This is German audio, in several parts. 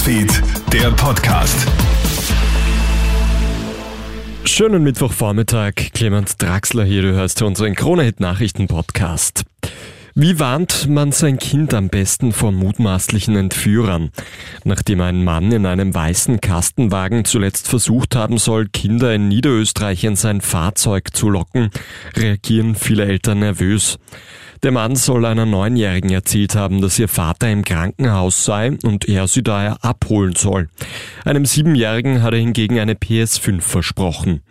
Newsfeed, der Podcast. Schönen Mittwochvormittag, Clemens Draxler hier, du hörst unseren Krone-Hit-Nachrichten-Podcast. Wie warnt man sein Kind am besten vor mutmaßlichen Entführern? Nachdem ein Mann in einem weißen Kastenwagen zuletzt versucht haben soll, Kinder in Niederösterreich in sein Fahrzeug zu locken, reagieren viele Eltern nervös. Der Mann soll einer Neunjährigen erzählt haben, dass ihr Vater im Krankenhaus sei und er sie daher abholen soll. Einem Siebenjährigen hat er hingegen eine PS5 versprochen.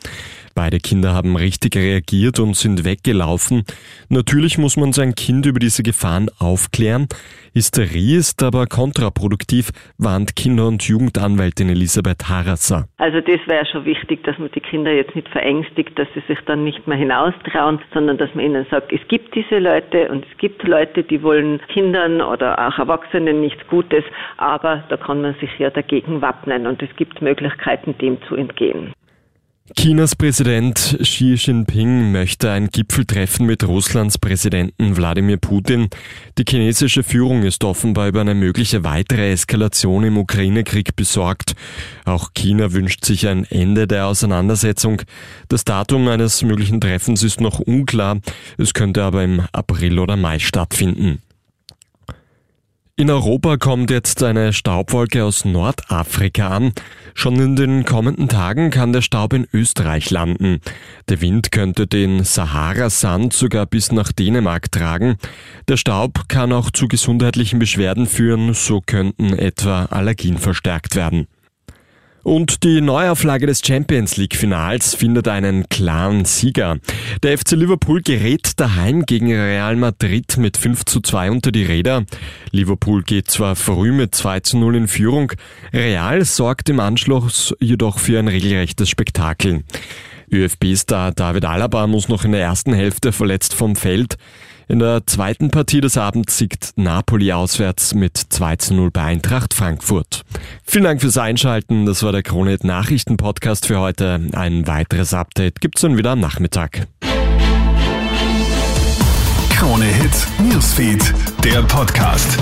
Beide Kinder haben richtig reagiert und sind weggelaufen. Natürlich muss man sein Kind über diese Gefahren aufklären. Hysterie ist aber kontraproduktiv, warnt Kinder- und Jugendanwältin Elisabeth Harasser. Also das wäre schon wichtig, dass man die Kinder jetzt nicht verängstigt, dass sie sich dann nicht mehr hinaustrauen, sondern dass man ihnen sagt, es gibt diese Leute und es gibt Leute, die wollen Kindern oder auch Erwachsenen nichts Gutes, aber da kann man sich ja dagegen wappnen und es gibt Möglichkeiten, dem zu entgehen. Chinas Präsident Xi Jinping möchte ein Gipfeltreffen mit Russlands Präsidenten Wladimir Putin. Die chinesische Führung ist offenbar über eine mögliche weitere Eskalation im Ukraine-Krieg besorgt. Auch China wünscht sich ein Ende der Auseinandersetzung. Das Datum eines möglichen Treffens ist noch unklar. Es könnte aber im April oder Mai stattfinden. In Europa kommt jetzt eine Staubwolke aus Nordafrika an. Schon in den kommenden Tagen kann der Staub in Österreich landen. Der Wind könnte den Sahara-Sand sogar bis nach Dänemark tragen. Der Staub kann auch zu gesundheitlichen Beschwerden führen, so könnten etwa Allergien verstärkt werden. Und die Neuauflage des Champions League Finals findet einen klaren Sieger. Der FC Liverpool gerät daheim gegen Real Madrid mit 5 zu 2 unter die Räder. Liverpool geht zwar früh mit 2 zu 0 in Führung, Real sorgt im Anschluss jedoch für ein regelrechtes Spektakel. ÖFB-Star David Alaba muss noch in der ersten Hälfte verletzt vom Feld. In der zweiten Partie des Abends siegt Napoli auswärts mit 2 zu 0 bei Eintracht Frankfurt. Vielen Dank fürs Einschalten. Das war der Kronet Nachrichten Podcast für heute. Ein weiteres Update gibt's dann wieder am Nachmittag. Krone Hit Newsfeed, der Podcast.